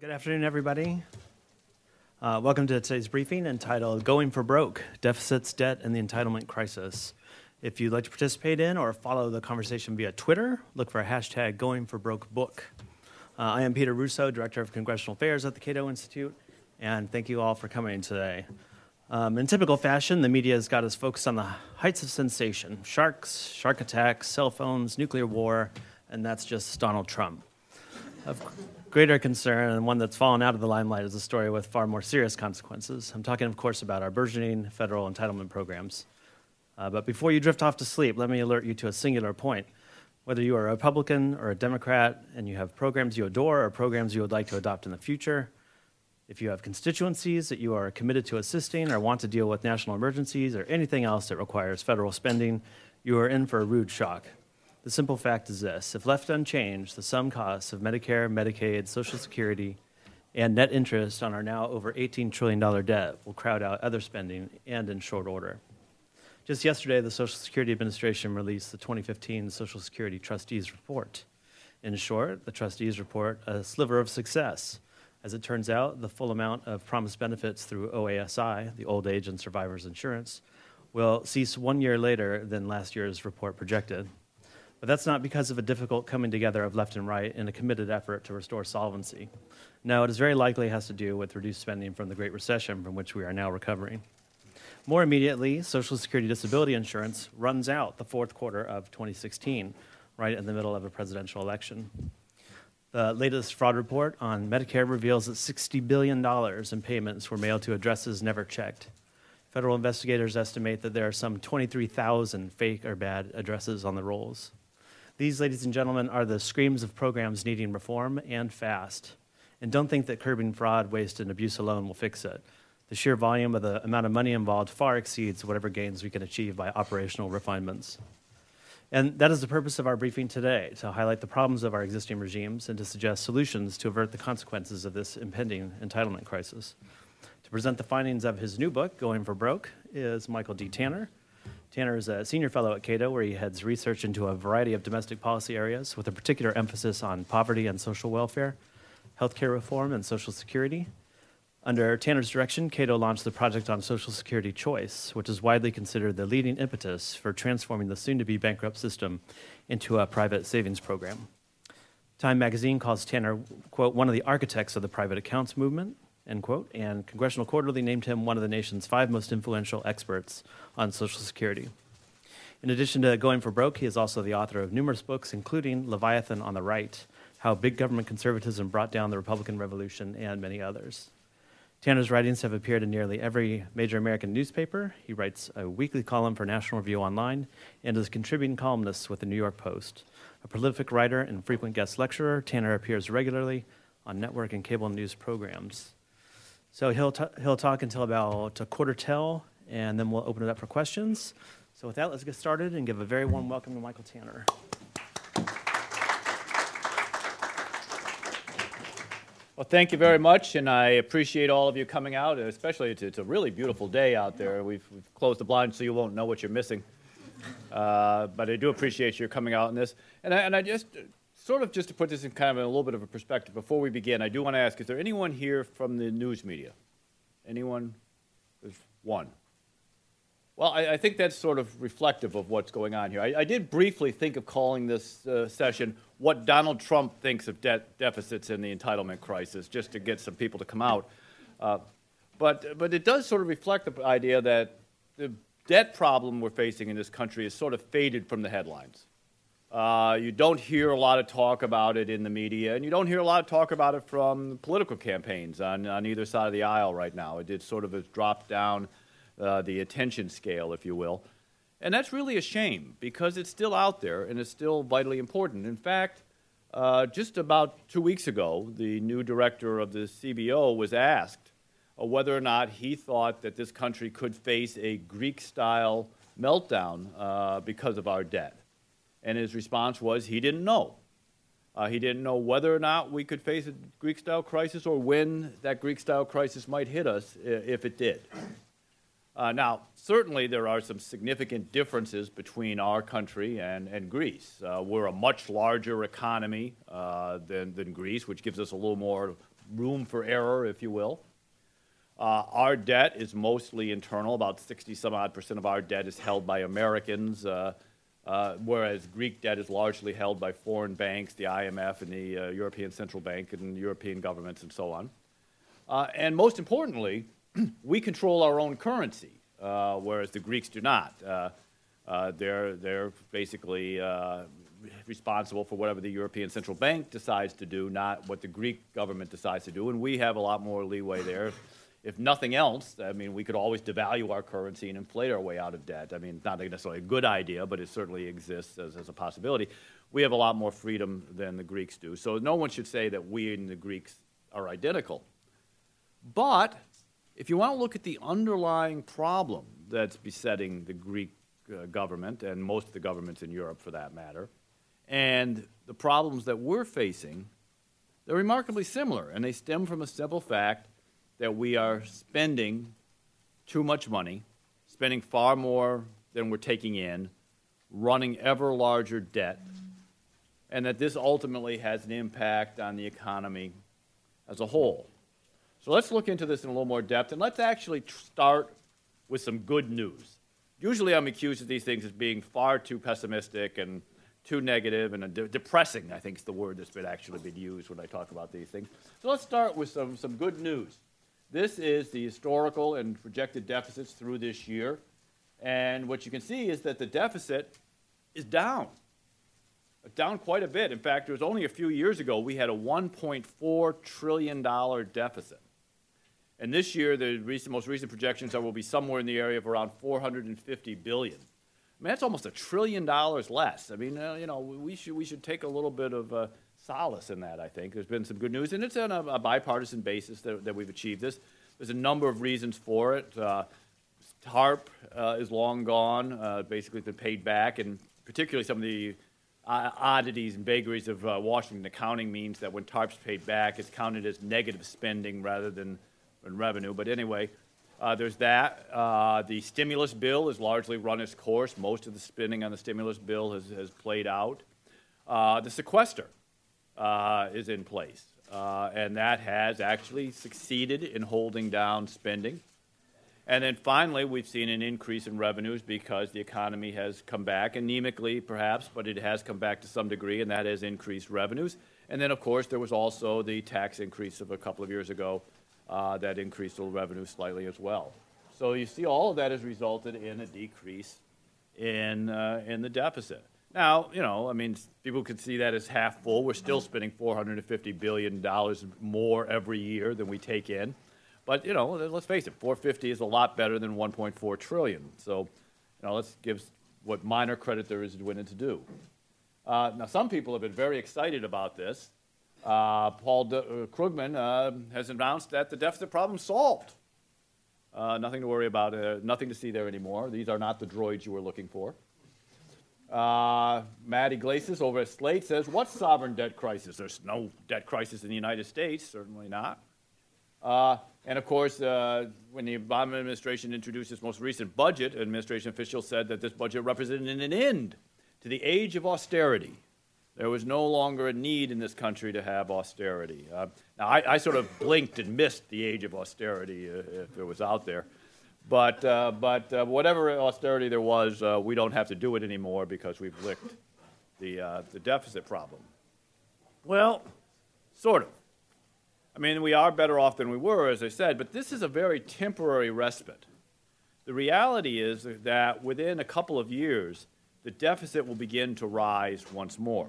Good afternoon, everybody. Uh, welcome to today's briefing entitled Going for Broke Deficits, Debt, and the Entitlement Crisis. If you'd like to participate in or follow the conversation via Twitter, look for a hashtag Going for Broke Book. Uh, I am Peter Russo, Director of Congressional Affairs at the Cato Institute, and thank you all for coming today. Um, in typical fashion, the media has got us focused on the heights of sensation sharks, shark attacks, cell phones, nuclear war, and that's just Donald Trump. Greater concern, and one that's fallen out of the limelight, is a story with far more serious consequences. I'm talking, of course, about our burgeoning federal entitlement programs. Uh, but before you drift off to sleep, let me alert you to a singular point. Whether you are a Republican or a Democrat and you have programs you adore or programs you would like to adopt in the future, if you have constituencies that you are committed to assisting or want to deal with national emergencies or anything else that requires federal spending, you are in for a rude shock. The simple fact is this if left unchanged, the sum costs of Medicare, Medicaid, Social Security, and net interest on our now over $18 trillion debt will crowd out other spending and in short order. Just yesterday, the Social Security Administration released the 2015 Social Security Trustees Report. In short, the trustees report a sliver of success as it turns out, the full amount of promised benefits through OASI, the Old Age and Survivors Insurance, will cease one year later than last year's report projected. But that's not because of a difficult coming together of left and right in a committed effort to restore solvency. No, it is very likely it has to do with reduced spending from the Great Recession from which we are now recovering. More immediately, Social Security disability insurance runs out the fourth quarter of 2016, right in the middle of a presidential election. The latest fraud report on Medicare reveals that $60 billion in payments were mailed to addresses never checked. Federal investigators estimate that there are some 23,000 fake or bad addresses on the rolls. These, ladies and gentlemen, are the screams of programs needing reform and fast. And don't think that curbing fraud, waste, and abuse alone will fix it. The sheer volume of the amount of money involved far exceeds whatever gains we can achieve by operational refinements. And that is the purpose of our briefing today to highlight the problems of our existing regimes and to suggest solutions to avert the consequences of this impending entitlement crisis. To present the findings of his new book, Going for Broke, is Michael D. Tanner. Tanner is a senior fellow at Cato, where he heads research into a variety of domestic policy areas with a particular emphasis on poverty and social welfare, healthcare reform, and social security, under Tanner's direction, Cato launched the Project on Social Security Choice, which is widely considered the leading impetus for transforming the soon to be bankrupt system into a private savings program. Time magazine calls Tanner, quote, one of the architects of the private accounts movement, end quote, and Congressional Quarterly named him one of the nation's five most influential experts on Social Security. In addition to Going for Broke, he is also the author of numerous books, including Leviathan on the Right How Big Government Conservatism Brought Down the Republican Revolution, and many others. Tanner's writings have appeared in nearly every major American newspaper. He writes a weekly column for National Review Online and is a contributing columnist with the New York Post. A prolific writer and frequent guest lecturer, Tanner appears regularly on network and cable news programs. So he'll, t- he'll talk until about a quarter till, and then we'll open it up for questions. So with that, let's get started and give a very warm welcome to Michael Tanner. Well, thank you very much, and I appreciate all of you coming out, especially it's, it's a really beautiful day out there. We've, we've, closed the blinds so you won't know what you're missing. Uh, but I do appreciate your coming out in this. And I, and I just, sort of just to put this in kind of a little bit of a perspective, before we begin, I do want to ask, is there anyone here from the news media? Anyone? There's one. Well, I, I, think that's sort of reflective of what's going on here. I, I did briefly think of calling this uh, session what Donald Trump thinks of debt deficits and the entitlement crisis, just to get some people to come out. Uh, but, but it does sort of reflect the idea that the debt problem we're facing in this country is sort of faded from the headlines. Uh, you don't hear a lot of talk about it in the media, and you don't hear a lot of talk about it from political campaigns on, on either side of the aisle right now. It did sort of has dropped down uh, the attention scale, if you will. And that's really a shame because it's still out there and it's still vitally important. In fact, uh, just about two weeks ago, the new director of the CBO was asked uh, whether or not he thought that this country could face a Greek style meltdown uh, because of our debt. And his response was he didn't know. Uh, he didn't know whether or not we could face a Greek style crisis or when that Greek style crisis might hit us if it did. Uh, now, certainly there are some significant differences between our country and, and Greece. Uh, we're a much larger economy uh, than, than Greece, which gives us a little more room for error, if you will. Uh, our debt is mostly internal. About 60 some odd percent of our debt is held by Americans, uh, uh, whereas Greek debt is largely held by foreign banks, the IMF and the uh, European Central Bank and European governments and so on. Uh, and most importantly, we control our own currency, uh, whereas the Greeks do not. they're, they're basically responsible for whatever the European Central Bank decides to do, not what the Greek government decides to do. And we have a lot more leeway there. If nothing else, I mean, we could always devalue our currency and inflate our way out of debt. I mean, not necessarily a good idea, but it certainly exists as, as a possibility. We have a lot more freedom than the Greeks do. So no one should say that we and the Greeks are identical. But if you want to look at the underlying problem that's besetting the Greek uh, government and most of the governments in Europe for that matter, and the problems that we're facing, they're remarkably similar, and they stem from a simple fact that we are spending too much money, spending far more than we're taking in, running ever larger debt, and that this ultimately has an impact on the economy as a whole. So let's look into this in a little more depth, and let's actually start with some good news. Usually I'm accused of these things as being far too pessimistic and too negative and de- depressing, I think is the word that's been actually been used when I talk about these things. So let's start with some, some good news. This is the historical and projected deficits through this year. And what you can see is that the deficit is down, down quite a bit. In fact, it was only a few years ago we had a $1.4 trillion deficit. And this year, the recent, most recent projections are will be somewhere in the area of around 450 billion. I mean, that's almost a trillion dollars less. I mean, uh, you know, we should, we should take a little bit of uh, solace in that, I think. There's been some good news, and it's on a, a bipartisan basis that, that, we've achieved this. There's a number of reasons for it. Uh, TARP uh, is long gone, uh, basically been paid back, and particularly some of the uh, oddities and vagaries of Washington accounting means that when TARP's paid back, it's counted as negative spending rather than, than revenue. But anyway, uh, there's that. Uh, the stimulus bill has largely run its course. Most of the spending on the stimulus bill has, has played out. Uh, the sequester uh, is in place, uh, and that has actually succeeded in holding down spending. And then finally, we've seen an increase in revenues because the economy has come back, anemically perhaps, but it has come back to some degree, and that has increased revenues. And then, of course, there was also the tax increase of a couple of years ago uh, that increased the revenue slightly as well. So you see, all of that has resulted in a decrease in, uh, in the deficit. Now, you know, I mean, people could see that as half full. We're still spending $450 billion more every year than we take in. But, you know, let's face it, 450 is a lot better than 1.4 trillion. So, you know, let's give what minor credit there is to win it to do. Uh, now, some people have been very excited about this uh, Paul De- uh, Krugman uh, has announced that the deficit problem solved. Uh, nothing to worry about, uh, nothing to see there anymore. These are not the droids you were looking for. Uh, Matt Yglesias over at Slate says, What sovereign debt crisis? There's no debt crisis in the United States, certainly not. Uh, and of course, when the Obama administration introduced its most recent budget, administration officials said that this budget represented an end to the age of austerity. There was no longer a need in this country to have austerity. Uh, now, I, I, sort of blinked and missed the age of austerity uh, if it was out there. But, uh, but uh, whatever austerity there was, uh, we don't have to do it anymore because we've licked the, uh, the deficit problem. Well, sort of. I mean, we are better off than we were, as I said, but this is a very temporary respite. The reality is that within a couple of years, the deficit will begin to rise once more.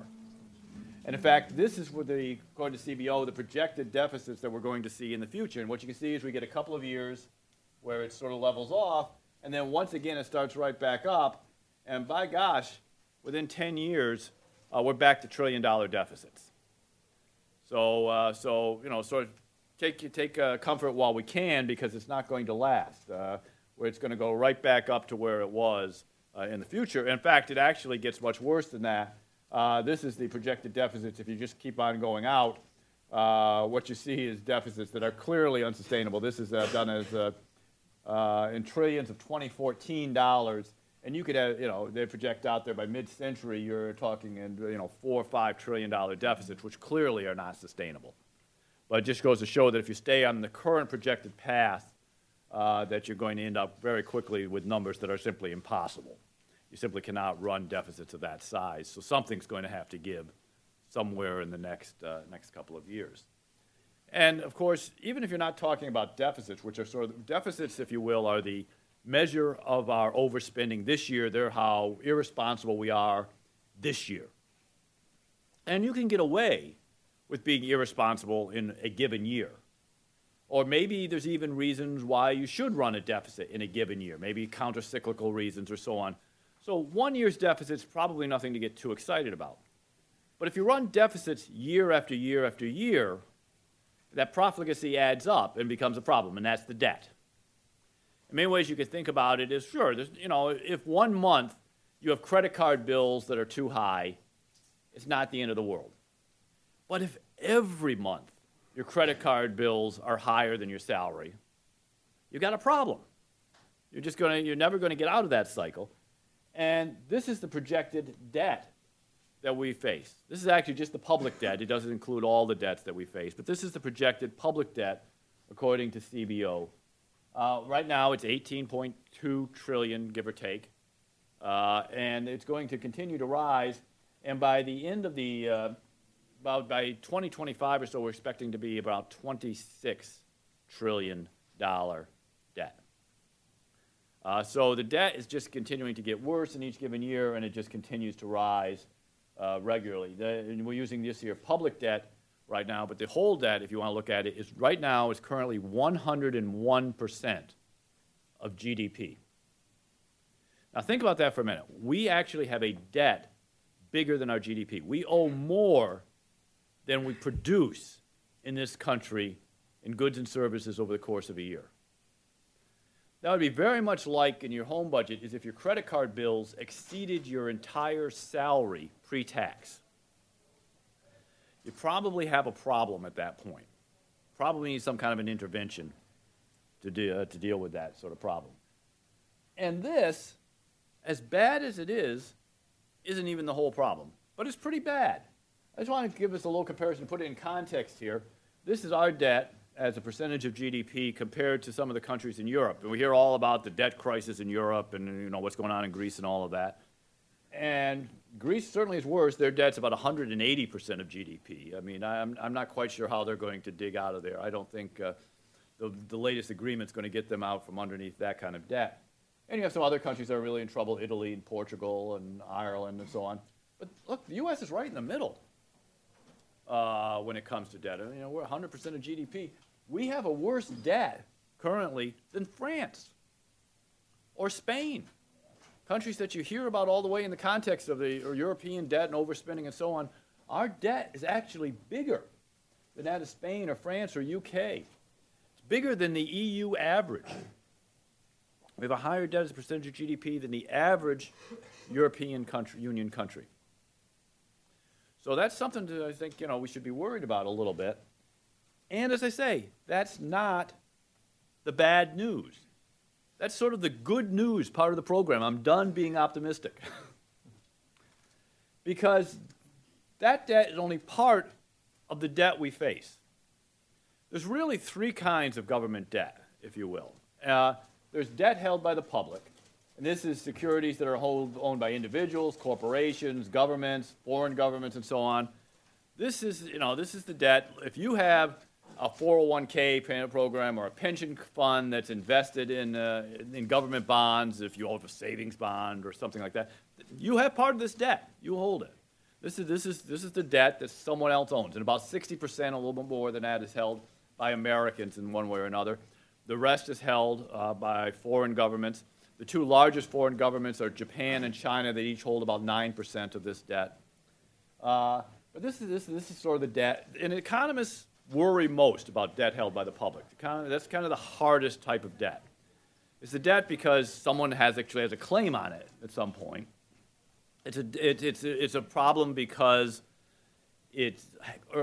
And in fact, this is what the, according to CBO, the projected deficits that we're going to see in the future. And what you can see is we get a couple of years where it sort of levels off, and then once again it starts right back up. And by gosh, within 10 years, uh, we're back to trillion dollar deficits. So, uh, so you know, sort of take, take uh, comfort while we can because it's not going to last. Uh, where it's going to go right back up to where it was uh, in the future. In fact, it actually gets much worse than that uh, this is the projected deficits. If you just keep on going out, uh, what you see is deficits that are clearly unsustainable. This is uh, done as uh, uh, in trillions of 2014 dollars, and you could have, you know, they project out there by mid-century, you're talking in, you know, four or five trillion dollar deficits, which clearly are not sustainable. But it just goes to show that if you stay on the current projected path, uh, that you're going to end up very quickly with numbers that are simply impossible. You simply cannot run deficits of that size. So something's going to have to give somewhere in the next, uh, next couple of years. And of course, even if you're not talking about deficits, which are sort of deficits, if you will, are the measure of our overspending this year. They're how irresponsible we are this year. And you can get away with being irresponsible in a given year. Or maybe there's even reasons why you should run a deficit in a given year, maybe countercyclical reasons or so on. So one year's deficit is probably nothing to get too excited about. But if you run deficits year after year after year, that profligacy adds up and becomes a problem, and that's the debt. In many ways, you could think about it as sure, you know, if one month you have credit card bills that are too high, it's not the end of the world. But if every month your credit card bills are higher than your salary, you've got a problem. You're just going to, you're never going to get out of that cycle. And this is the projected debt that we face. This is actually just the public debt. It doesn't include all the debts that we face, but this is the projected public debt according to CBO. Uh, right now, it's 18.2 trillion, give or take, uh, and it's going to continue to rise. And by the end of the, uh, about by 2025 or so, we're expecting to be about 26 trillion dollar debt. Uh, so the debt is just continuing to get worse in each given year, and it just continues to rise uh, regularly. The, we're using this year public debt right now, but the whole debt, if you want to look at it, is right now is currently 101% of GDP. Now think about that for a minute. We actually have a debt bigger than our GDP. We owe more than we produce in this country in goods and services over the course of a year. That would be very much like in your home budget is if your credit card bills exceeded your entire salary pre-tax. You probably have a problem at that point. Probably need some kind of an intervention to, de- uh, to deal with that sort of problem. And this, as bad as it is, isn't even the whole problem, but it's pretty bad. I just want to give us a little comparison, put it in context here. This is our debt as a percentage of GDP compared to some of the countries in Europe. And we hear all about the debt crisis in Europe and you know what's going on in Greece and all of that. And Greece certainly is worse. Their debt's about 180% of GDP. I mean, I'm, I'm not quite sure how they're going to dig out of there. I don't think uh, the, the latest agreement's going to get them out from underneath that kind of debt. And you have some other countries that are really in trouble, Italy and Portugal and Ireland and so on. But look, the U.S. is right in the middle uh, when it comes to debt. You know, we're 100% of GDP we have a worse debt currently than France or Spain. Countries that you hear about all the way in the context of the European debt and overspending and so on, our debt is actually bigger than that of Spain or France or UK. It's bigger than the EU average. We have a higher debt as a percentage of GDP than the average European country, Union country. So that's something that I think you know we should be worried about a little bit. And as I say, that's not the bad news. That's sort of the good news part of the program. I'm done being optimistic. because that debt is only part of the debt we face. There's really three kinds of government debt, if you will. Uh, there's debt held by the public, and this is securities that are hold, owned by individuals, corporations, governments, foreign governments, and so on. This is, you know, this is the debt. If you have a 401k program or a pension fund that's invested in, uh, in government bonds, if you hold a savings bond or something like that, you have part of this debt. You hold it. This is, this is, this is the debt that someone else owns. And about 60%, a little bit more than that, is held by Americans in one way or another. The rest is held uh, by foreign governments. The two largest foreign governments are Japan and China. They each hold about 9% of this debt. Uh, but this is, this, this is sort of the debt. And economists worry most about debt held by the public. That's kind of the hardest type of debt. It's the debt because someone has actually has a claim on it at some point. It's a, it, it's a, it's a problem because it's,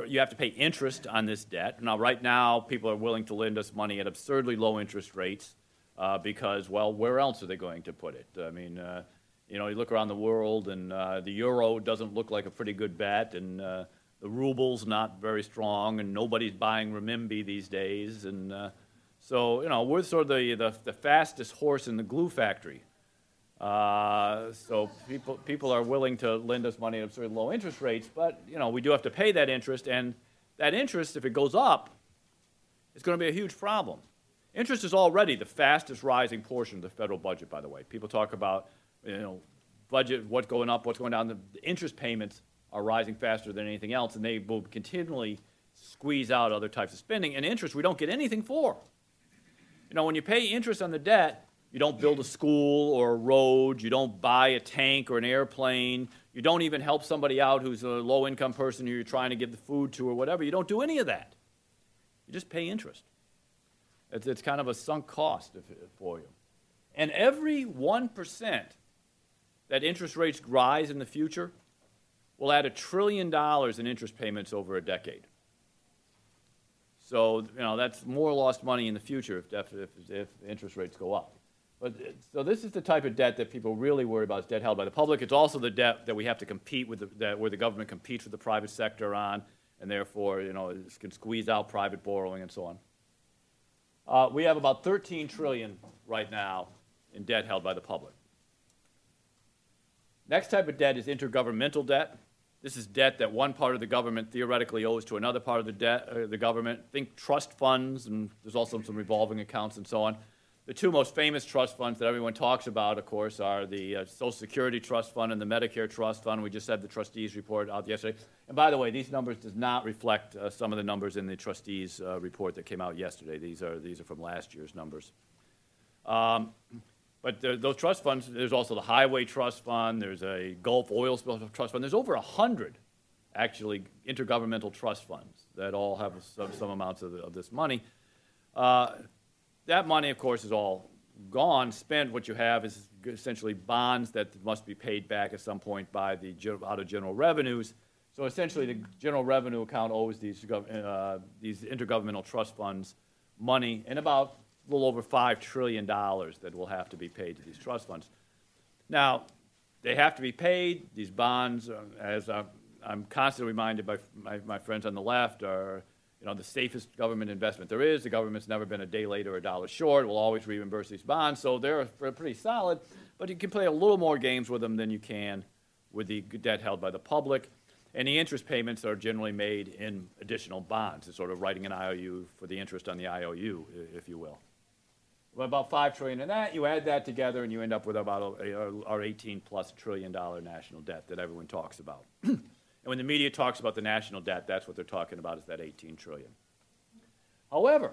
you have to pay interest on this debt. Now, right now, people are willing to lend us money at absurdly low interest rates uh, because, well, where else are they going to put it? I mean, uh, you know, you look around the world and uh, the euro doesn't look like a pretty good bet, and uh, the ruble's not very strong, and nobody's buying renminbi these days. And uh, so, you know, we're sort of the, the, the, fastest horse in the glue factory. Uh, so people, people are willing to lend us money at absurdly low interest rates, but, you know, we do have to pay that interest, and that interest, if it goes up, is going to be a huge problem. Interest is already the fastest rising portion of the federal budget, by the way. People talk about, you know, budget, what's going up, what's going down. The interest payments are rising faster than anything else, and they will continually squeeze out other types of spending. And interest, we don't get anything for. You know, when you pay interest on the debt, you don't build a school or a road, you don't buy a tank or an airplane, you don't even help somebody out who's a low income person who you're trying to give the food to or whatever. You don't do any of that. You just pay interest. It's, it's kind of a sunk cost for you. And every 1% that interest rates rise in the future will add a trillion dollars in interest payments over a decade. So, you know, that's more lost money in the future if, if, if interest rates go up. But, so this is the type of debt that people really worry about is debt held by the public. It's also the debt that we have to compete with, the, that, where the government competes with the private sector on, and therefore, you know, it can squeeze out private borrowing and so on. Uh, we have about 13 trillion right now in debt held by the public. Next type of debt is intergovernmental debt. This is debt that one part of the government theoretically owes to another part of the, debt, uh, the government. Think trust funds, and there's also some revolving accounts and so on. The two most famous trust funds that everyone talks about, of course, are the uh, Social Security Trust Fund and the Medicare Trust Fund. We just had the trustees report out yesterday. And by the way, these numbers does not reflect uh, some of the numbers in the trustees uh, report that came out yesterday. These are, these are from last year's numbers. Um, but there, those trust funds, there's also the Highway Trust Fund, there's a Gulf Oil Spill Trust Fund. There's over 100 actually intergovernmental trust funds that all have some, some amounts of, of, this money. Uh, that money, of course, is all gone, spent. What you have is essentially bonds that must be paid back at some point by the out of general revenues. So essentially, the general revenue account owes these, uh, these intergovernmental trust funds money, and about a little over $5 trillion that will have to be paid to these trust funds. Now, they have to be paid. These bonds, uh, as I'm, constantly reminded by my, my, friends on the left, are you know, the safest government investment there is. The government's never been a day late or a dollar short. It will always reimburse these bonds, so they're pretty solid. But you can play a little more games with them than you can with the debt held by the public. And the interest payments are generally made in additional bonds. It's sort of writing an IOU for the interest on the IOU, if you will about five trillion in that. You add that together, and you end up with about our 18 plus trillion dollar national debt that everyone talks about. and when the media talks about the national debt, that's what they're talking about is that 18 trillion. However,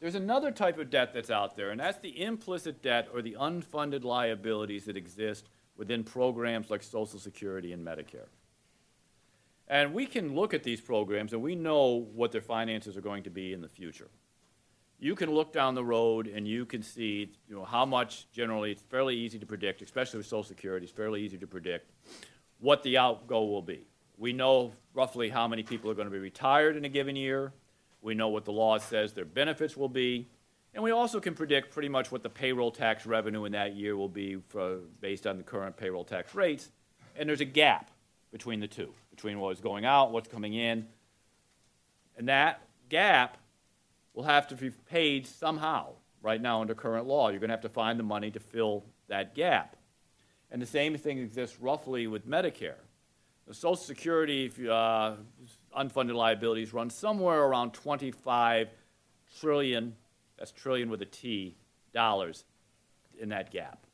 there's another type of debt that's out there, and that's the implicit debt or the unfunded liabilities that exist within programs like Social Security and Medicare. And we can look at these programs and we know what their finances are going to be in the future you can look down the road and you can see you know, how much generally it's fairly easy to predict, especially with Social Security, it's fairly easy to predict what the outgo will be. We know roughly how many people are going to be retired in a given year. We know what the law says their benefits will be. And we also can predict pretty much what the payroll tax revenue in that year will be for, based on the current payroll tax rates. And there's a gap between the two, between what is going out, what's coming in. And that gap will have to be paid somehow right now under current law. You're going to have to find the money to fill that gap. And the same thing exists roughly with Medicare. The Social Security uh, unfunded liabilities run somewhere around 25 trillion, that's trillion with a T, dollars in that gap.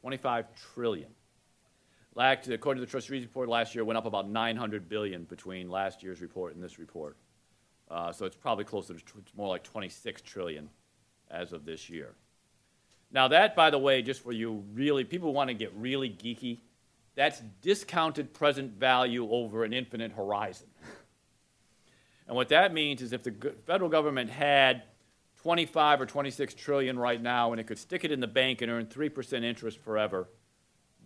25 trillion. According to the Trustees report last year, went up about 900 billion between last year's report and this report. Uh, so it's probably closer to it's more like 26 trillion as of this year. Now that, by the way, just for you really people want to get really geeky, that's discounted present value over an infinite horizon. And what that means is if the federal government had 25 or 26 trillion right now and it could stick it in the bank and earn 3% interest forever,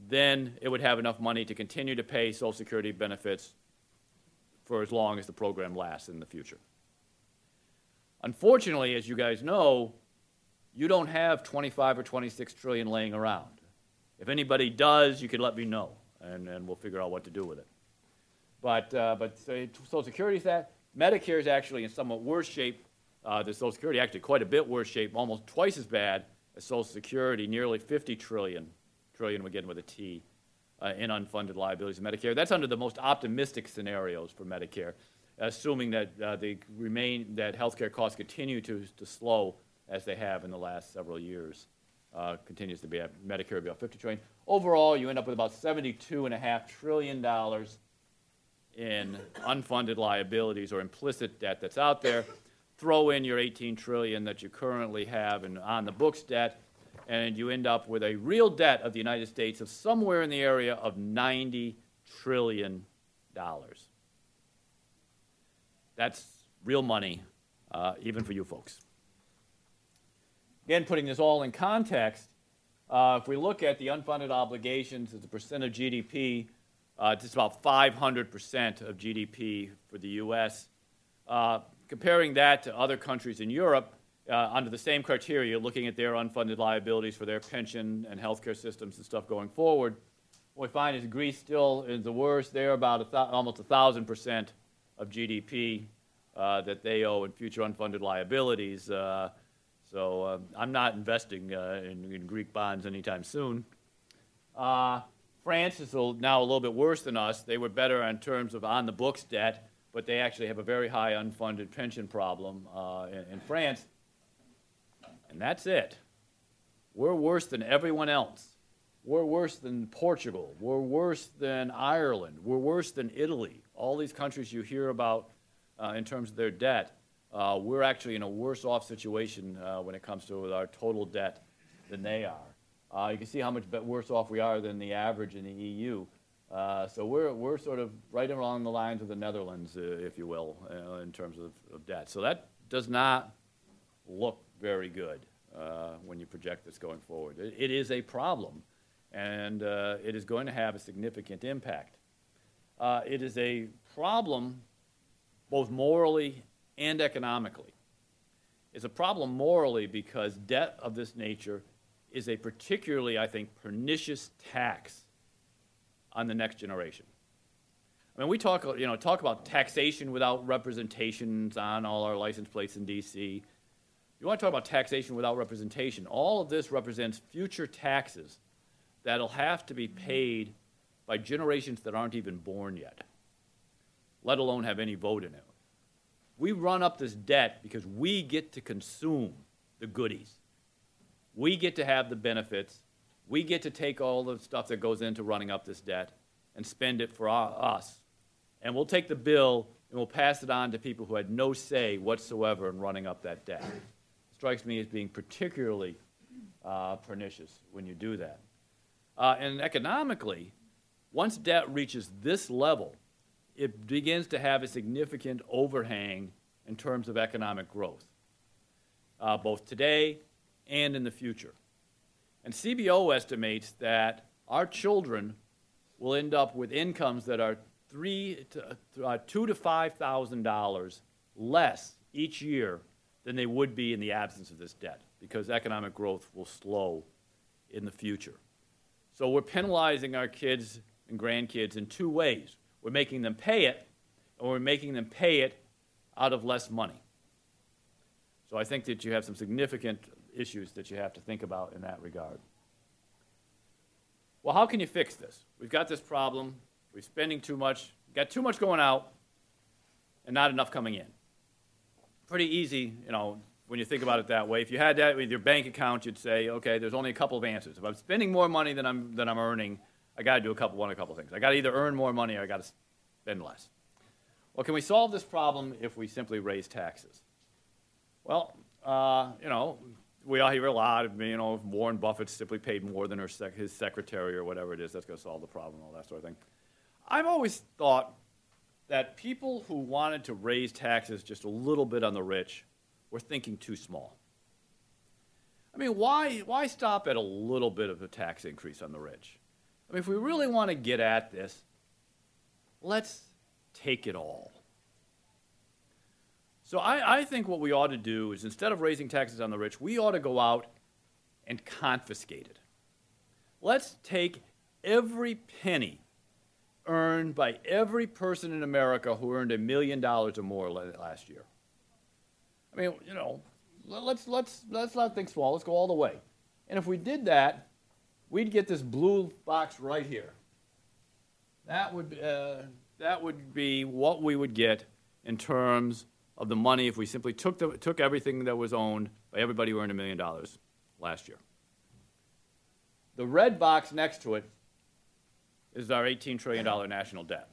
then it would have enough money to continue to pay Social Security benefits for as long as the program lasts in the future. Unfortunately, as you guys know, you don't have 25 or 26 trillion laying around. If anybody does, you can let me know, and, and we'll figure out what to do with it. But, uh, but Social Security is that. Medicare is actually in somewhat worse shape. Uh, the Social Security actually quite a bit worse shape, almost twice as bad as Social Security, nearly 50 trillion, trillion again with a T, uh, in unfunded liabilities in Medicare. That's under the most optimistic scenarios for Medicare, assuming that uh, they remain that healthcare costs continue to, to slow as they have in the last several years. Uh, continues to be at Medicare about 50 trillion. Overall, you end up with about 72 and a half trillion dollars in unfunded liabilities or implicit debt that's out there. Throw in your 18 trillion that you currently have in on the books debt, and you end up with a real debt of the United States of somewhere in the area of 90 trillion dollars. That's real money, uh, even for you folks. Again, putting this all in context, uh, if we look at the unfunded obligations as a percent of GDP, uh, it's about 500% of GDP for the U.S. Uh, comparing that to other countries in Europe, uh, under the same criteria, looking at their unfunded liabilities for their pension and healthcare systems and stuff going forward, what we find is Greece still is the worst. They're about a th- almost 1,000% of GDP uh, that they owe in future unfunded liabilities. Uh, so uh, I'm not investing uh, in, in, Greek bonds anytime soon. Uh, France is now a little bit worse than us. They were better in terms of on the books debt, but they actually have a very high unfunded pension problem uh, in, in France. And that's it. We're worse than everyone else. We're worse than Portugal. We're worse than Ireland. We're worse than Italy. All these countries you hear about uh, in terms of their debt, uh, we're actually in a worse off situation uh, when it comes to our total debt than they are. Uh, you can see how much worse off we are than the average in the EU. Uh, so we're, we're sort of right along the lines of the Netherlands, uh, if you will, in terms of, of, debt. So that does not look very good when you project this going forward. it, it is a problem, and it is going to have a significant impact. Uh, it is a problem both morally and economically. It's a problem morally because debt of this nature is a particularly, I think, pernicious tax on the next generation. I mean, we talk, you know, talk about taxation without representations on all our license plates in D.C. You want to talk about taxation without representation. All of this represents future taxes that'll have to be paid by generations that aren't even born yet, let alone have any vote in it. We run up this debt because we get to consume the goodies. We get to have the benefits. We get to take all the stuff that goes into running up this debt and spend it for us. And we'll take the bill and we'll pass it on to people who had no say whatsoever in running up that debt. It Strikes me as being particularly uh, pernicious when you do that. Uh, and economically, once debt reaches this level, it begins to have a significant overhang in terms of economic growth, uh, both today and in the future. And CBO estimates that our children will end up with incomes that are three to, uh, two to five thousand dollars less each year than they would be in the absence of this debt, because economic growth will slow in the future. So we're penalizing our kids and grandkids in two ways. We're making them pay it, and we're making them pay it out of less money. So I think that you have some significant issues that you have to think about in that regard. Well, how can you fix this? We've got this problem. We're spending too much, got too much going out, and not enough coming in. Pretty easy, you know, when you think about it that way. If you had that with your bank account, you'd say, okay, there's only a couple of answers. If I'm spending more money than I'm, than I'm earning, I got to do a couple, one, a couple things. I got to either earn more money or I got to spend less. Well, can we solve this problem if we simply raise taxes? Well, uh, you know, we all hear a lot of, you know, Warren Buffett simply paid more than sec- his secretary or whatever it is. That's going to solve the problem, all that sort of thing. I've always thought that people who wanted to raise taxes just a little bit on the rich were thinking too small. I mean, why, why stop at a little bit of a tax increase on the rich? I mean, if we really want to get at this, let's take it all. So I, I think what we ought to do is instead of raising taxes on the rich, we ought to go out and confiscate it. Let's take every penny earned by every person in America who earned a million dollars or more last year. I mean, you know, let's, let's, let's not think small, let's go all the way. And if we did that, we'd get this blue box right here. That would, uh, that would be what we would get in terms of the money if we simply took, the, took everything that was owned by everybody who earned a million dollars last year. The red box next to it is our $18 trillion national debt.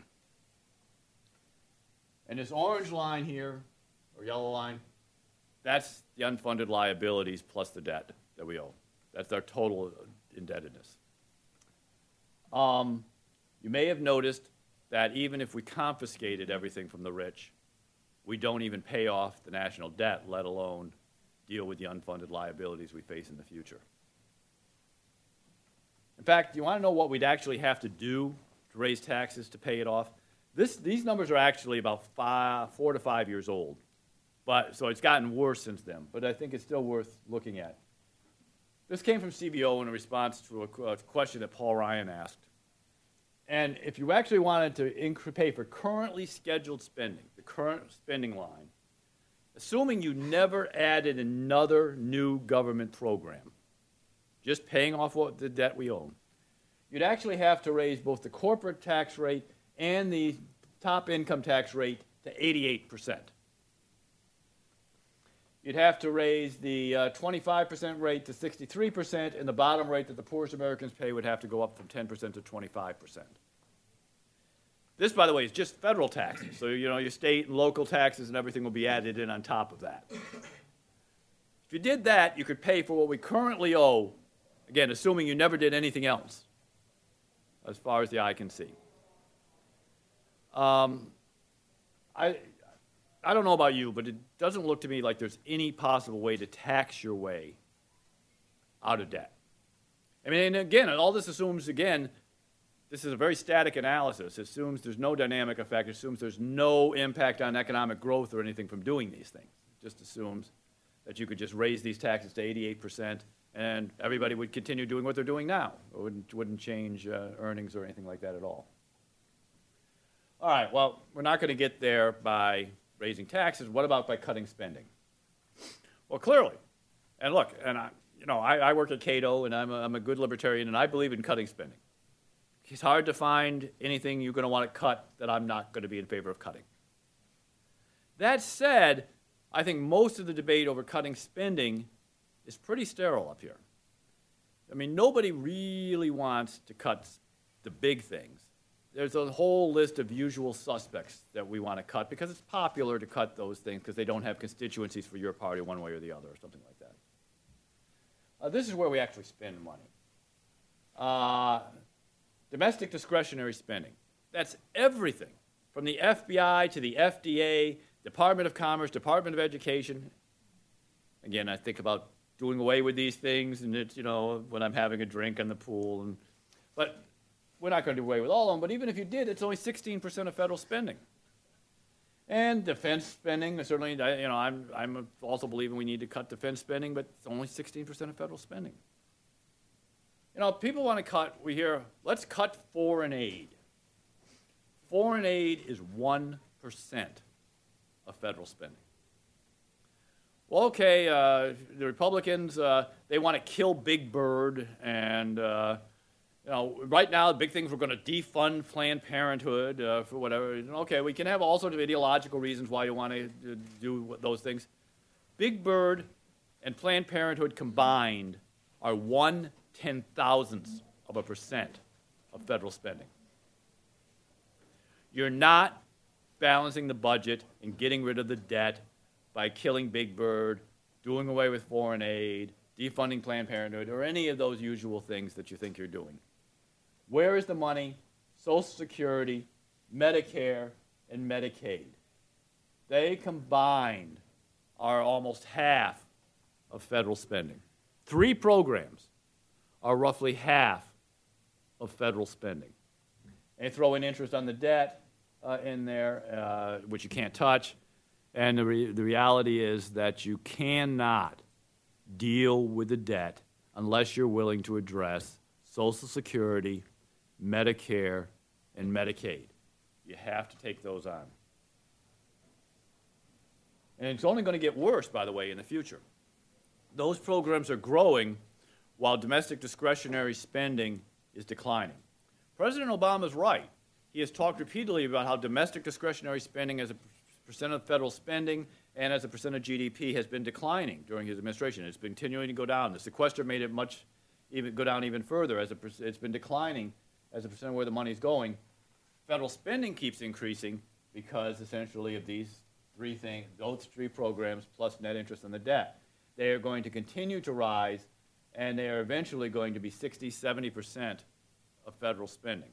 And this orange line here, or yellow line, that's the unfunded liabilities plus the debt that we owe. That's our total indebtedness. Um, you may have noticed that even if we confiscated everything from the rich, we don't even pay off the national debt, let alone deal with the unfunded liabilities we face in the future. In fact, you want to know what we'd actually have to do to raise taxes to pay it off? This, these numbers are actually about five, four to five years old. But, so it's gotten worse since then, but I think it's still worth looking at. This came from CBO in response to a, question that Paul Ryan asked. And if you actually wanted to pay for currently scheduled spending, the current spending line, assuming you never added another new government program, just paying off what the debt we own, you'd actually have to raise both the corporate tax rate and the top income tax rate to 88%. You'd have to raise the uh, 25% rate to 63%, and the bottom rate that the poorest Americans pay would have to go up from 10% to 25%. This, by the way, is just federal taxes. So, you know, your state and local taxes and everything will be added in on top of that. If you did that, you could pay for what we currently owe, again, assuming you never did anything else, as far as the eye can see. Um, I, I don't know about you, but it doesn't look to me like there's any possible way to tax your way out of debt. I mean, and again, all this assumes, again, this is a very static analysis. It assumes there's no dynamic effect. It assumes there's no impact on economic growth or anything from doing these things. It just assumes that you could just raise these taxes to 88% and everybody would continue doing what they're doing now. It wouldn't, wouldn't change uh, earnings or anything like that at all. All right, well, we're not going to get there by raising taxes. What about by cutting spending? Well, clearly, and look, and I, you know, I, I work at Cato, and I'm a, I'm a good libertarian, and I believe in cutting spending. It's hard to find anything you're going to want to cut that I'm not going to be in favor of cutting. That said, I think most of the debate over cutting spending is pretty sterile up here. I mean, nobody really wants to cut the big things there's a whole list of usual suspects that we want to cut because it's popular to cut those things because they don't have constituencies for your party one way or the other or something like that. Uh, this is where we actually spend money. Uh, domestic discretionary spending. That's everything from the FBI to the FDA, Department of Commerce, Department of Education. Again, I think about doing away with these things and it's, you know, when I'm having a drink in the pool. And, but we're not going to do away with all of them, but even if you did, it's only 16% of federal spending. And defense spending, certainly, you know, I'm, I'm also believing we need to cut defense spending, but it's only 16% of federal spending. You know, people want to cut, we hear, let's cut foreign aid. Foreign aid is 1% of federal spending. Well, okay, uh, the Republicans, uh, they want to kill Big Bird and, uh, you know, right now, the big things we're going to defund Planned Parenthood uh, for whatever. Okay, we can have all sorts of ideological reasons why you want to do those things. Big Bird and Planned Parenthood combined are one ten thousandths of a percent of federal spending. You're not balancing the budget and getting rid of the debt by killing Big Bird, doing away with foreign aid, defunding Planned Parenthood, or any of those usual things that you think you're doing. Where is the money? Social Security, Medicare, and Medicaid. They combined are almost half of federal spending. Three programs are roughly half of federal spending. And throw in interest on the debt uh, in there, uh, which you can't touch. And the, re- the reality is that you cannot deal with the debt unless you're willing to address Social Security, Medicare, and Medicaid. You have to take those on. And it's only going to get worse, by the way, in the future. Those programs are growing while domestic discretionary spending is declining. President Obama is right. He has talked repeatedly about how domestic discretionary spending as a percent of federal spending and as a percent of GDP has been declining during his administration. It's been continuing to go down. The sequester made it much even go down even further as it's been declining as a percent of where the money is going. Federal spending keeps increasing because essentially of these three things, those three programs plus net interest on the debt. They are going to continue to rise and they are eventually going to be 60, 70% of federal spending.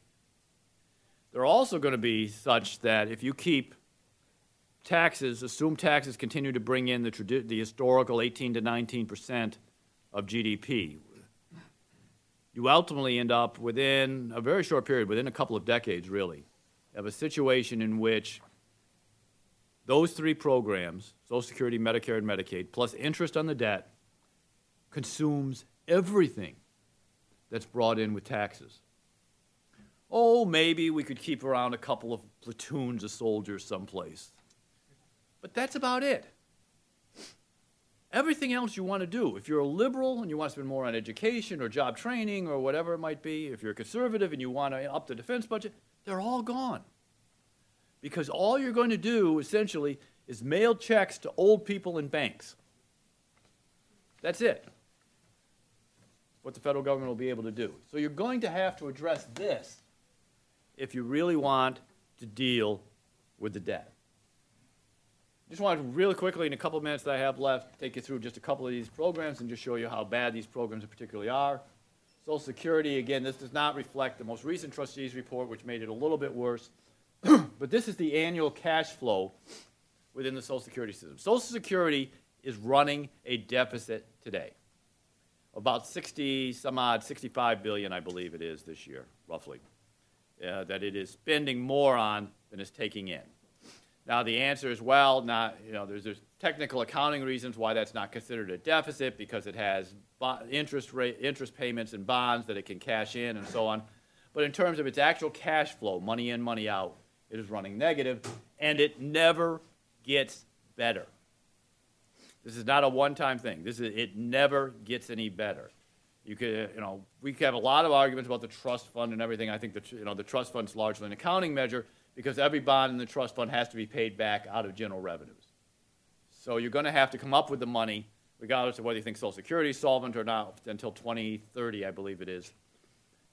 They're also going to be such that if you keep taxes, assume taxes continue to bring in the, the historical 18 to 19 percent of GDP. You ultimately end up within a very short period, within a couple of decades, really, of a situation in which those three programs, Social Security, Medicare, and Medicaid, plus interest on the debt, consumes everything that's brought in with taxes. Oh, maybe we could keep around a couple of platoons of soldiers someplace. But that's about it. Everything else you want to do, if you're a liberal and you want to spend more on education or job training or whatever it might be, if you're a conservative and you want to up the defense budget, they're all gone. Because all you're going to do essentially is mail checks to old people in banks. That's it. What the federal government will be able to do. So you're going to have to address this if you really want to deal with the debt. Just wanted to really quickly, in a couple of minutes that I have left, take you through just a couple of these programs and just show you how bad these programs particularly are. Social Security, again, this does not reflect the most recent trustees report, which made it a little bit worse. but this is the annual cash flow within the Social Security system. Social Security is running a deficit today. About 60, some odd, 65 billion, I believe it is this year, roughly, uh, that it is spending more on than it's taking in. Now, the answer is well, not, you know, there's, there's technical accounting reasons why that's not considered a deficit because it has interest, rate, interest payments and bonds that it can cash in and so on. But in terms of its actual cash flow, money in, money out, it is running negative, and it never gets better. This is not a one-time thing. This is, it never gets any better. You could, you know, we have a lot of arguments about the trust fund and everything. I think that, you know, the trust fund is largely an accounting measure because every bond in the trust fund has to be paid back out of general revenues. So you're going to have to come up with the money, regardless of whether you think Social Security is solvent or not, until 2030, I believe it is,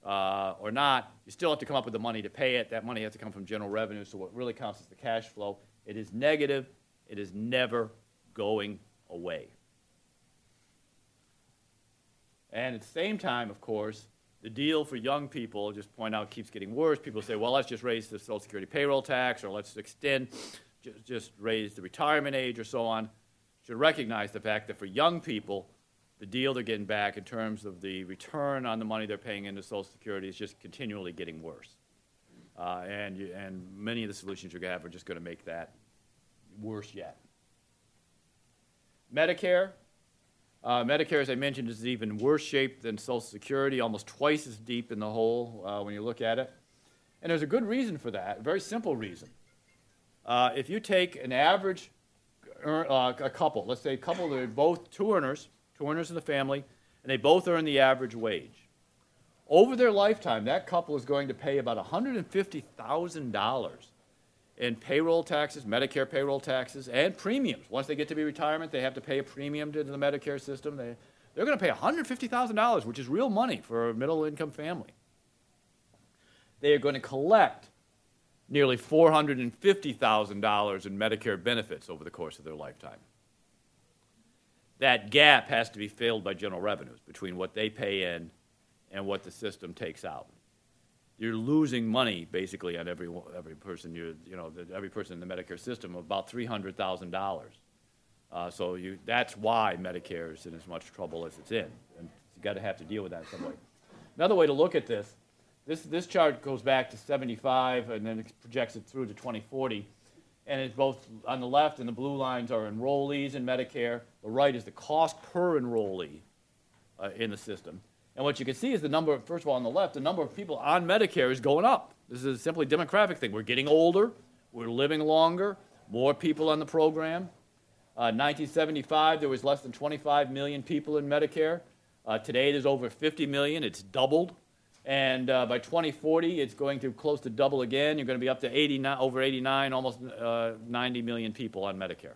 uh, or not. You still have to come up with the money to pay it. That money has to come from general revenue. So what really counts is the cash flow. It is negative. It is never going away. And at the same time, of course, the deal for young people, just point out, keeps getting worse. People say, well, let's just raise the Social Security payroll tax, or let's extend, just, just raise the retirement age, or so on. Should recognize the fact that for young people, the deal they're getting back in terms of the return on the money they're paying into Social Security is just continually getting worse. Uh, and, you, and many of the solutions you're going to have are just going to make that worse yet. Medicare, uh, Medicare, as I mentioned, is even worse shape than Social Security, almost twice as deep in the hole uh, when you look at it. And there's a good reason for that, a very simple reason. Uh, if you take an average uh, a couple, let's say a couple that are both two earners, two earners in the family, and they both earn the average wage. Over their lifetime, that couple is going to pay about $150,000 in payroll taxes, Medicare payroll taxes, and premiums. Once they get to be retirement, they have to pay a premium to the Medicare system. They, they're going to pay $150,000, which is real money for a middle income family. They are going to collect nearly $450,000 in Medicare benefits over the course of their lifetime. That gap has to be filled by general revenues between what they pay in and what the system takes out you're losing money basically on every every person you you know every person in the Medicare system about three hundred thousand uh, dollars. So you that's why Medicare is in as much trouble as it's in, and you got to have to deal with that in some way. Another way to look at this, this this chart goes back to 75 and then it projects it through to 2040, and it's both on the left and the blue lines are enrollees in Medicare. The right is the cost per enrollee uh, in the system. And what you can see is the number, first of all, on the left, the number of people on Medicare is going up. This is a simply demographic thing. We're getting older, we're living longer, more people on the program. Uh, 1975, there was less than 25 million people in Medicare. Uh, today, there's over 50 million. It's doubled. And uh, by 2040, it's going to close to double again. You're going to be up to 89, over 89, almost uh, 90 million people on Medicare.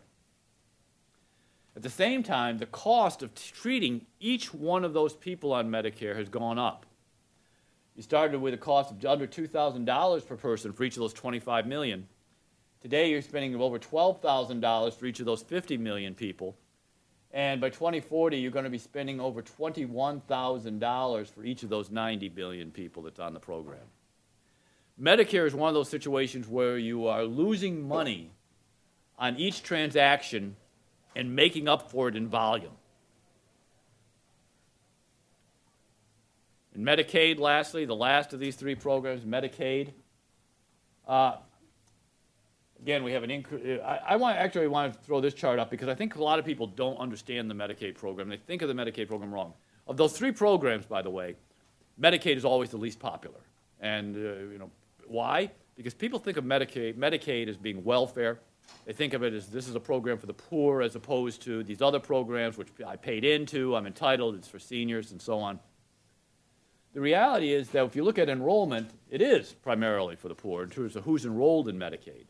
At the same time, the cost of treating each one of those people on Medicare has gone up. You started with a cost of under $2,000 per person for each of those 25 million. Today, you're spending over $12,000 for each of those 50 million people. And by 2040, you're going to be spending over $21,000 for each of those 90 billion people that's on the program. Medicare is one of those situations where you are losing money on each transaction and making up for it in volume. And Medicaid, lastly, the last of these three programs, Medicaid. Uh, again, we have an increase. I, I want actually want to throw this chart up because I think a lot of people don't understand the Medicaid program. They think of the Medicaid program wrong. Of those three programs, by the way, Medicaid is always the least popular. And uh, you know why? Because people think of Medicaid, Medicaid as being welfare. They think of it as this is a program for the poor as opposed to these other programs which I paid into, I'm entitled, it's for seniors, and so on. The reality is that if you look at enrollment, it is primarily for the poor in terms of who's enrolled in Medicaid.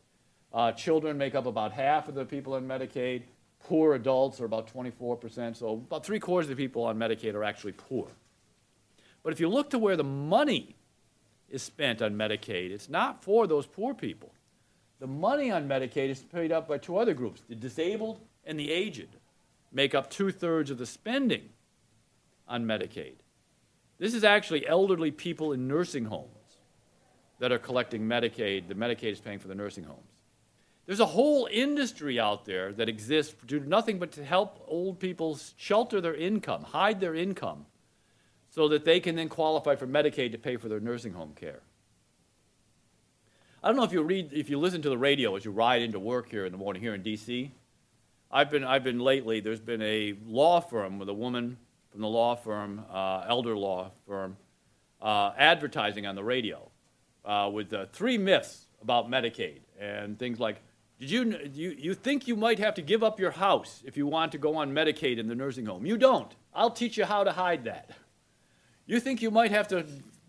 Uh, children make up about half of the people in Medicaid. Poor adults are about 24%. So about three quarters of the people on Medicaid are actually poor. But if you look to where the money is spent on Medicaid, it's not for those poor people. The money on Medicaid is paid up by two other groups the disabled and the aged, make up two thirds of the spending on Medicaid. This is actually elderly people in nursing homes that are collecting Medicaid. The Medicaid is paying for the nursing homes. There's a whole industry out there that exists to do nothing but to help old people shelter their income, hide their income, so that they can then qualify for Medicaid to pay for their nursing home care. I don't know if you read, if you listen to the radio as you ride into work here in the morning here in D.C. I've been, I've been lately. There's been a law firm with a woman from the law firm, uh, elder law firm, uh, advertising on the radio uh, with uh, three myths about Medicaid and things like did you, you, you think you might have to give up your house if you want to go on Medicaid in the nursing home? You don't. I'll teach you how to hide that. You think you might have to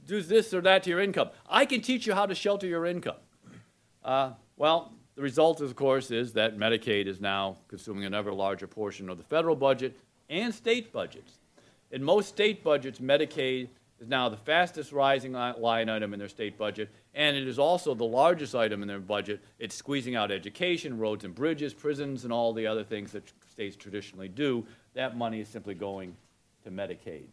do this or that to your income? I can teach you how to shelter your income. Uh, well, the result, of course, is that Medicaid is now consuming an ever larger portion of the federal budget and state budgets. In most state budgets, Medicaid is now the fastest rising line item in their state budget, and it is also the largest item in their budget. It's squeezing out education, roads and bridges, prisons, and all the other things that states traditionally do. That money is simply going to Medicaid.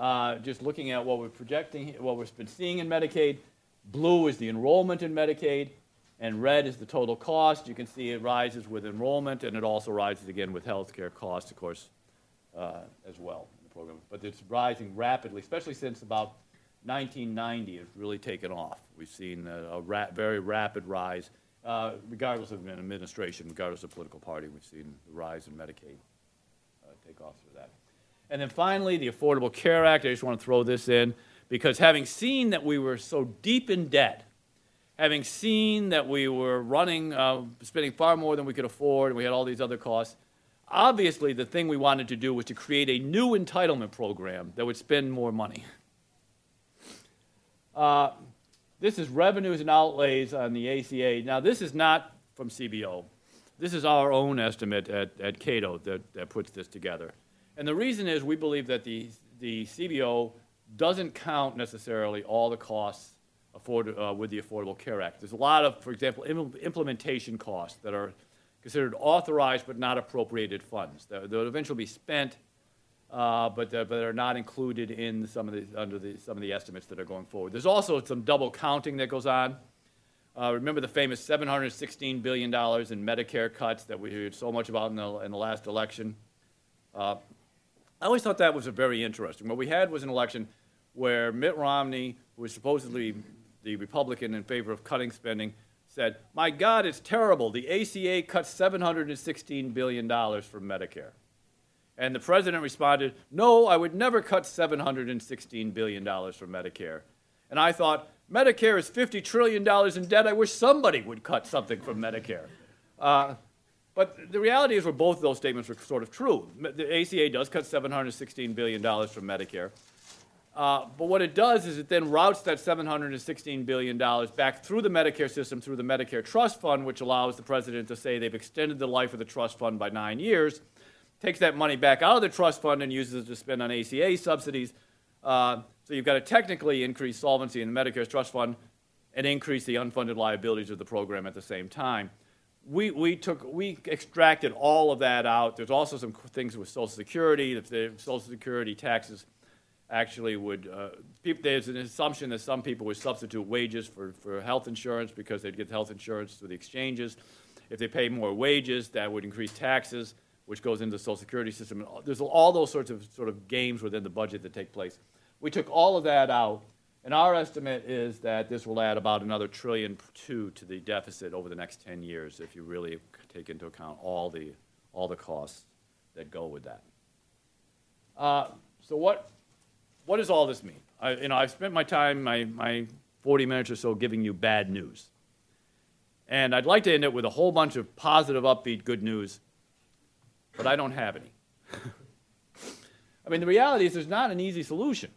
Uh, just looking at what we're projecting, what we've been seeing in Medicaid, blue is the enrollment in Medicaid, and red is the total cost. You can see it rises with enrollment, and it also rises again with health care costs, of course, uh, as well in the program. But it's rising rapidly, especially since about 1990 has really taken off. We've seen a, a ra- very rapid rise, uh, regardless of an administration, regardless of political party. We've seen the rise in Medicaid uh, take off through that. And then finally, the Affordable Care Act. I just want to throw this in because having seen that we were so deep in debt, having seen that we were running, uh, spending far more than we could afford, and we had all these other costs, obviously the thing we wanted to do was to create a new entitlement program that would spend more money. Uh, this is revenues and outlays on the ACA. Now, this is not from CBO. This is our own estimate at, at Cato that, that puts this together. And the reason is we believe that the, the CBO doesn't count necessarily all the costs afford, uh, with the Affordable Care Act. There's a lot of, for example, Im- implementation costs that are considered authorized but not appropriated funds They'll, eventually be spent uh, but, uh, but are not included in some of the under the some of the estimates that are going forward. There's also some double counting that goes on. Uh, remember the famous 716 billion dollars in Medicare cuts that we heard so much about in the, in the last election. Uh, I always thought that was a very interesting. What we had was an election where Mitt Romney, who was supposedly the Republican in favor of cutting spending, said, "My God, it's terrible. The ACA cut 716 billion dollars from Medicare." And the president responded, No, I would never cut $716 billion from Medicare. And I thought, Medicare is $50 trillion in debt. I wish somebody would cut something from Medicare. Uh, but the reality is, where both of those statements are sort of true. The ACA does cut $716 billion from Medicare. Uh, but what it does is it then routes that $716 billion back through the Medicare system, through the Medicare Trust Fund, which allows the president to say they've extended the life of the trust fund by nine years, takes that money back out of the trust fund and uses it to spend on ACA subsidies. Uh, so you've got to technically increase solvency in the Medicare Trust Fund and increase the unfunded liabilities of the program at the same time. We, we, took, we extracted all of that out. There's also some things with Social Security, the Social Security taxes actually would, uh, people, there's an assumption that some people would substitute wages for, for health insurance because they'd get health insurance through the exchanges. If they pay more wages, that would increase taxes, which goes into the Social Security system. There's all those sorts of sort of games within the budget that take place. We took all of that out, and our estimate is that this will add about another trillion two to the deficit over the next 10 years if you really take into account all the, all the costs that go with that. Uh, so what, what does all this mean? I, you know, I've spent my time, my, my 40 minutes or so, giving you bad news. And I'd like to end it with a whole bunch of positive, upbeat, good news, but I don't have any. I mean, the reality is there's not an easy solution.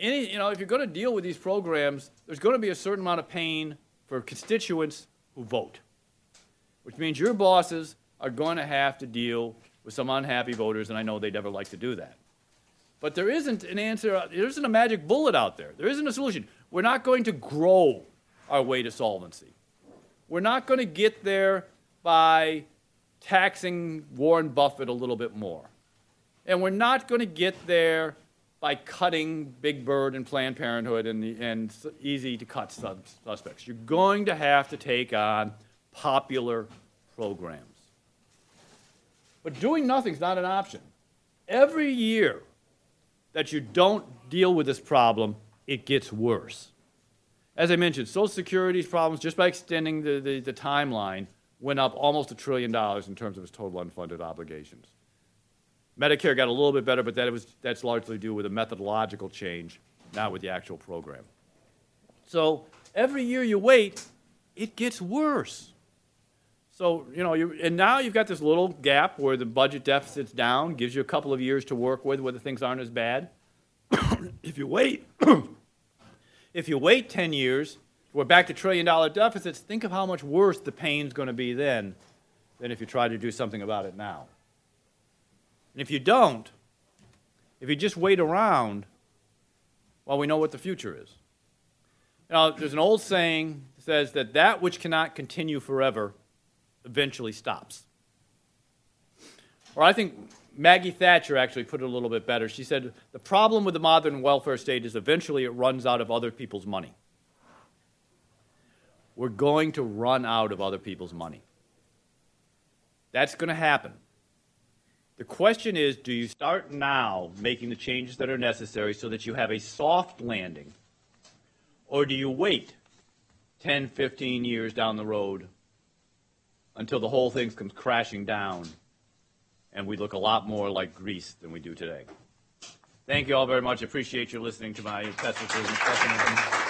Any, you know, if you're going to deal with these programs, there's going to be a certain amount of pain for constituents who vote, which means your bosses are going to have to deal with some unhappy voters, and I know they'd never like to do that. But there isn't an answer, there isn't a magic bullet out there. There isn't a solution. We're not going to grow our way to solvency. We're not going to get there by taxing Warren Buffett a little bit more. And we're not going to get there by cutting Big Bird and Planned Parenthood and, the, and easy to cut suspects. You're going to have to take on popular programs. But doing nothing is not an option. Every year, that you don't deal with this problem, it gets worse. As I mentioned, Social Security's problems, just by extending the, the, the timeline, went up almost a trillion dollars in terms of its total unfunded obligations. Medicare got a little bit better, but that was, that's largely due with a methodological change, not with the actual program. So every year you wait, it gets worse. So, you know, and now you've got this little gap where the budget deficit's down, gives you a couple of years to work with where the things aren't as bad. if you wait, if you wait 10 years, we're back to trillion dollar deficits, think of how much worse the pain's going to be then than if you try to do something about it now. And if you don't, if you just wait around, well, we know what the future is. Now, there's an old saying that says that that which cannot continue forever eventually stops. Or I think Maggie Thatcher actually put it a little bit better. She said, The problem with the modern welfare state is eventually it runs out of other people's money. We're going to run out of other people's money. That's going to happen. The question is do you start now making the changes that are necessary so that you have a soft landing? Or do you wait 10, 15 years down the road until the whole thing comes crashing down and we look a lot more like Greece than we do today. Thank you all very much. Appreciate you listening to my pessimism.